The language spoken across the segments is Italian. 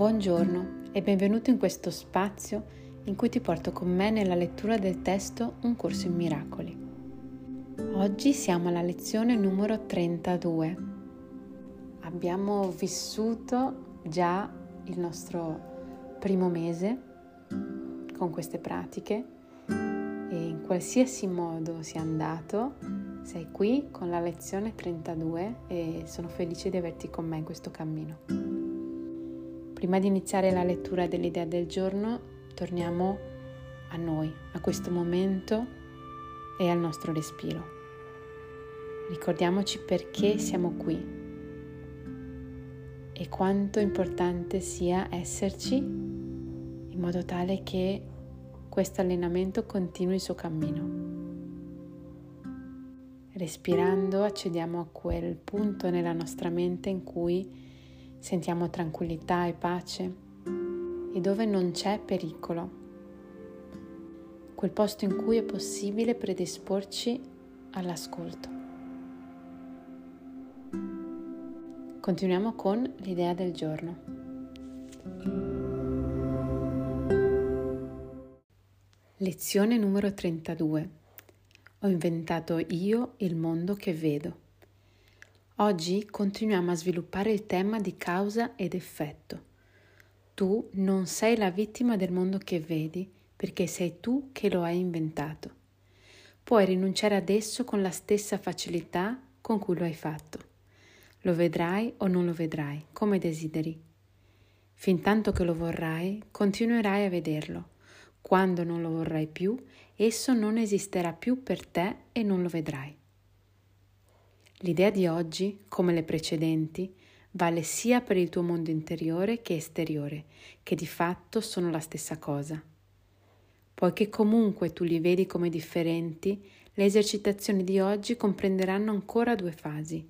Buongiorno e benvenuto in questo spazio in cui ti porto con me nella lettura del testo Un corso in miracoli. Oggi siamo alla lezione numero 32. Abbiamo vissuto già il nostro primo mese con queste pratiche e in qualsiasi modo sia andato, sei qui con la lezione 32 e sono felice di averti con me in questo cammino. Prima di iniziare la lettura dell'idea del giorno, torniamo a noi, a questo momento e al nostro respiro. Ricordiamoci perché siamo qui e quanto importante sia esserci in modo tale che questo allenamento continui il suo cammino. Respirando accediamo a quel punto nella nostra mente in cui sentiamo tranquillità e pace e dove non c'è pericolo, quel posto in cui è possibile predisporci all'ascolto. Continuiamo con l'idea del giorno. Lezione numero 32. Ho inventato io il mondo che vedo. Oggi continuiamo a sviluppare il tema di causa ed effetto. Tu non sei la vittima del mondo che vedi perché sei tu che lo hai inventato. Puoi rinunciare ad esso con la stessa facilità con cui lo hai fatto. Lo vedrai o non lo vedrai, come desideri. Fintanto che lo vorrai, continuerai a vederlo. Quando non lo vorrai più, esso non esisterà più per te e non lo vedrai. L'idea di oggi, come le precedenti, vale sia per il tuo mondo interiore che esteriore, che di fatto sono la stessa cosa. Poiché comunque tu li vedi come differenti, le esercitazioni di oggi comprenderanno ancora due fasi,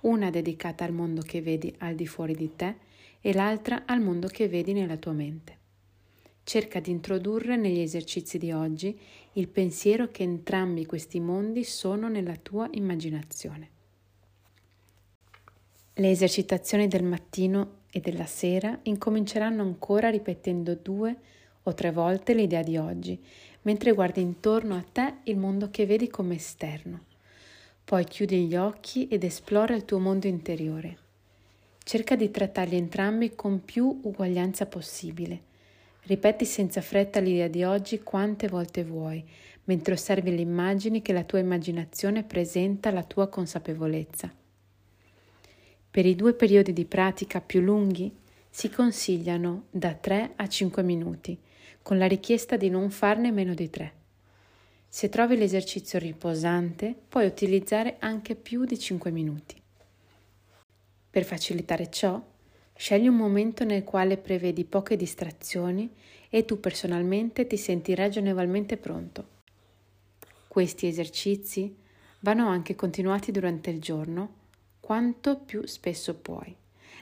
una dedicata al mondo che vedi al di fuori di te e l'altra al mondo che vedi nella tua mente. Cerca di introdurre negli esercizi di oggi il pensiero che entrambi questi mondi sono nella tua immaginazione. Le esercitazioni del mattino e della sera incominceranno ancora ripetendo due o tre volte l'idea di oggi, mentre guardi intorno a te il mondo che vedi come esterno. Poi chiudi gli occhi ed esplora il tuo mondo interiore. Cerca di trattarli entrambi con più uguaglianza possibile. Ripeti senza fretta l'idea di oggi quante volte vuoi, mentre osservi le immagini che la tua immaginazione presenta alla tua consapevolezza. Per i due periodi di pratica più lunghi si consigliano da 3 a 5 minuti, con la richiesta di non farne meno di 3. Se trovi l'esercizio riposante, puoi utilizzare anche più di 5 minuti. Per facilitare ciò, scegli un momento nel quale prevedi poche distrazioni e tu personalmente ti senti ragionevolmente pronto. Questi esercizi vanno anche continuati durante il giorno quanto più spesso puoi.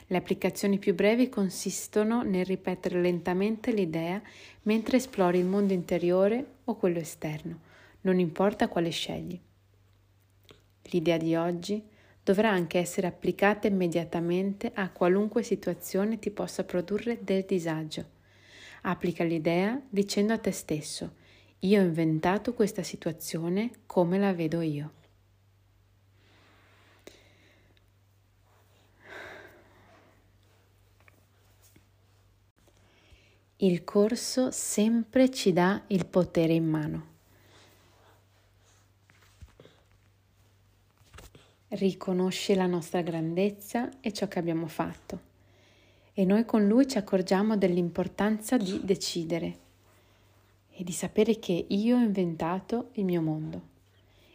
Le applicazioni più brevi consistono nel ripetere lentamente l'idea mentre esplori il mondo interiore o quello esterno, non importa quale scegli. L'idea di oggi dovrà anche essere applicata immediatamente a qualunque situazione ti possa produrre del disagio. Applica l'idea dicendo a te stesso, io ho inventato questa situazione come la vedo io. Il corso sempre ci dà il potere in mano. Riconosce la nostra grandezza e ciò che abbiamo fatto e noi con lui ci accorgiamo dell'importanza di decidere e di sapere che io ho inventato il mio mondo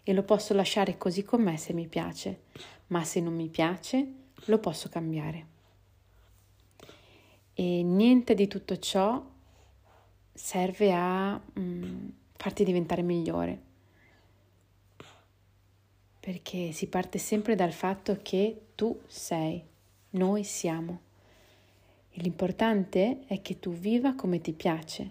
e lo posso lasciare così com'è se mi piace, ma se non mi piace lo posso cambiare. E niente di tutto ciò serve a mm, farti diventare migliore. Perché si parte sempre dal fatto che tu sei, noi siamo. E l'importante è che tu viva come ti piace.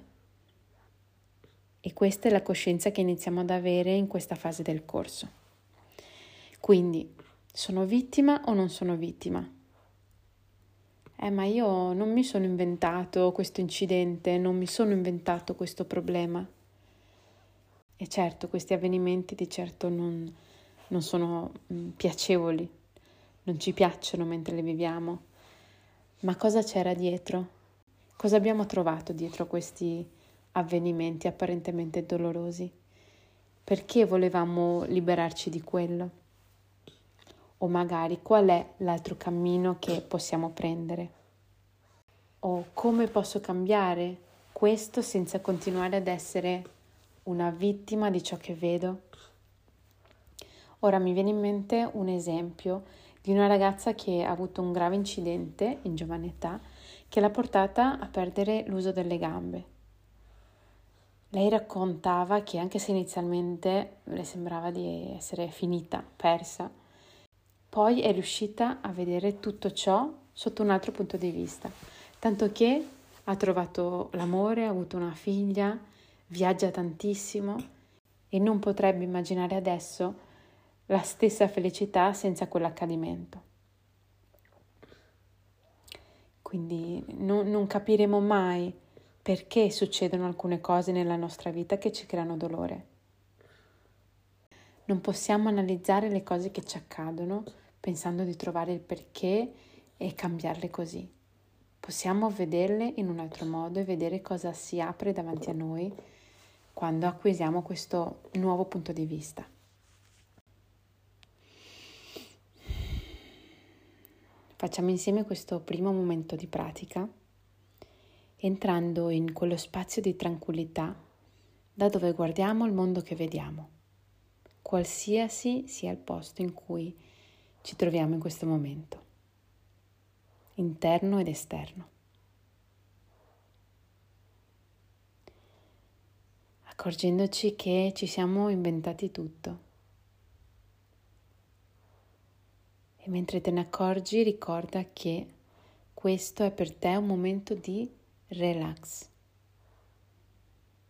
E questa è la coscienza che iniziamo ad avere in questa fase del corso. Quindi, sono vittima o non sono vittima? Eh ma io non mi sono inventato questo incidente, non mi sono inventato questo problema. E certo, questi avvenimenti di certo non, non sono mm, piacevoli, non ci piacciono mentre li viviamo. Ma cosa c'era dietro? Cosa abbiamo trovato dietro questi avvenimenti apparentemente dolorosi? Perché volevamo liberarci di quello? O magari qual è l'altro cammino che possiamo prendere? O come posso cambiare questo senza continuare ad essere una vittima di ciò che vedo? Ora mi viene in mente un esempio di una ragazza che ha avuto un grave incidente in giovane età che l'ha portata a perdere l'uso delle gambe. Lei raccontava che anche se inizialmente le sembrava di essere finita, persa, poi è riuscita a vedere tutto ciò sotto un altro punto di vista, tanto che ha trovato l'amore, ha avuto una figlia, viaggia tantissimo e non potrebbe immaginare adesso la stessa felicità senza quell'accadimento. Quindi non, non capiremo mai perché succedono alcune cose nella nostra vita che ci creano dolore. Non possiamo analizzare le cose che ci accadono pensando di trovare il perché e cambiarle così. Possiamo vederle in un altro modo e vedere cosa si apre davanti a noi quando acquisiamo questo nuovo punto di vista. Facciamo insieme questo primo momento di pratica, entrando in quello spazio di tranquillità da dove guardiamo il mondo che vediamo, qualsiasi sia il posto in cui ci troviamo in questo momento, interno ed esterno. accorgendoci che ci siamo inventati tutto. E mentre te ne accorgi ricorda che questo è per te un momento di relax.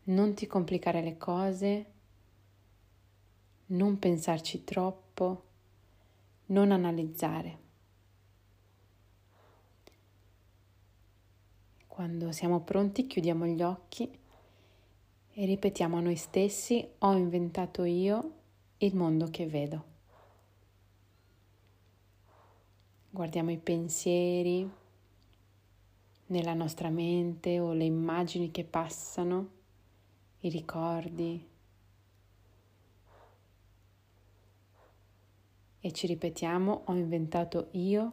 Non ti complicare le cose, non pensarci troppo, non analizzare. Quando siamo pronti chiudiamo gli occhi e ripetiamo a noi stessi ho inventato io il mondo che vedo. Guardiamo i pensieri nella nostra mente o le immagini che passano, i ricordi e ci ripetiamo ho inventato io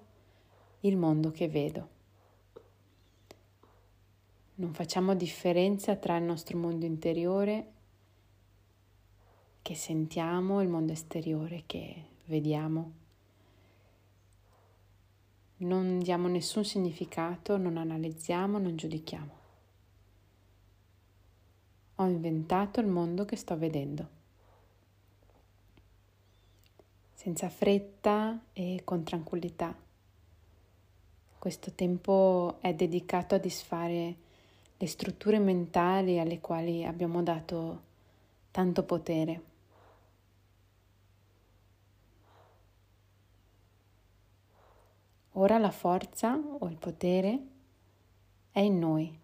il mondo che vedo. Non facciamo differenza tra il nostro mondo interiore che sentiamo e il mondo esteriore che vediamo. Non diamo nessun significato, non analizziamo, non giudichiamo. Ho inventato il mondo che sto vedendo. Senza fretta e con tranquillità. Questo tempo è dedicato a disfare le strutture mentali alle quali abbiamo dato tanto potere. Ora la forza o il potere è in noi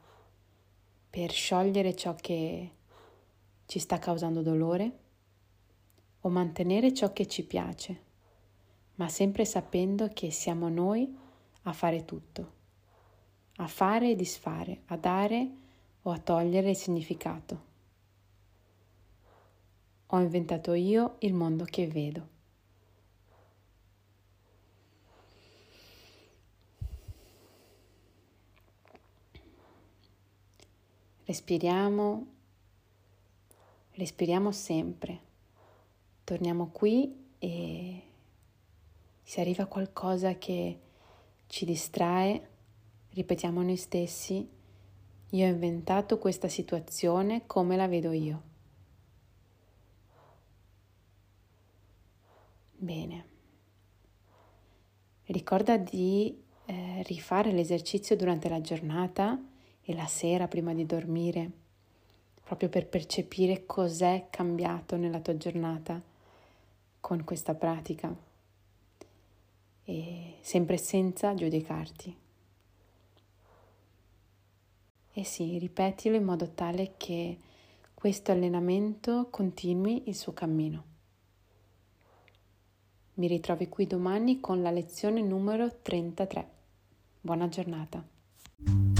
per sciogliere ciò che ci sta causando dolore o mantenere ciò che ci piace, ma sempre sapendo che siamo noi a fare tutto a fare e disfare, a dare o a togliere il significato. Ho inventato io il mondo che vedo. Respiriamo, respiriamo sempre. Torniamo qui e se arriva qualcosa che ci distrae, Ripetiamo noi stessi, io ho inventato questa situazione come la vedo io. Bene. Ricorda di eh, rifare l'esercizio durante la giornata e la sera prima di dormire, proprio per percepire cos'è cambiato nella tua giornata con questa pratica e sempre senza giudicarti. E sì, ripetilo in modo tale che questo allenamento continui il suo cammino. Mi ritrovi qui domani con la lezione numero 33. Buona giornata.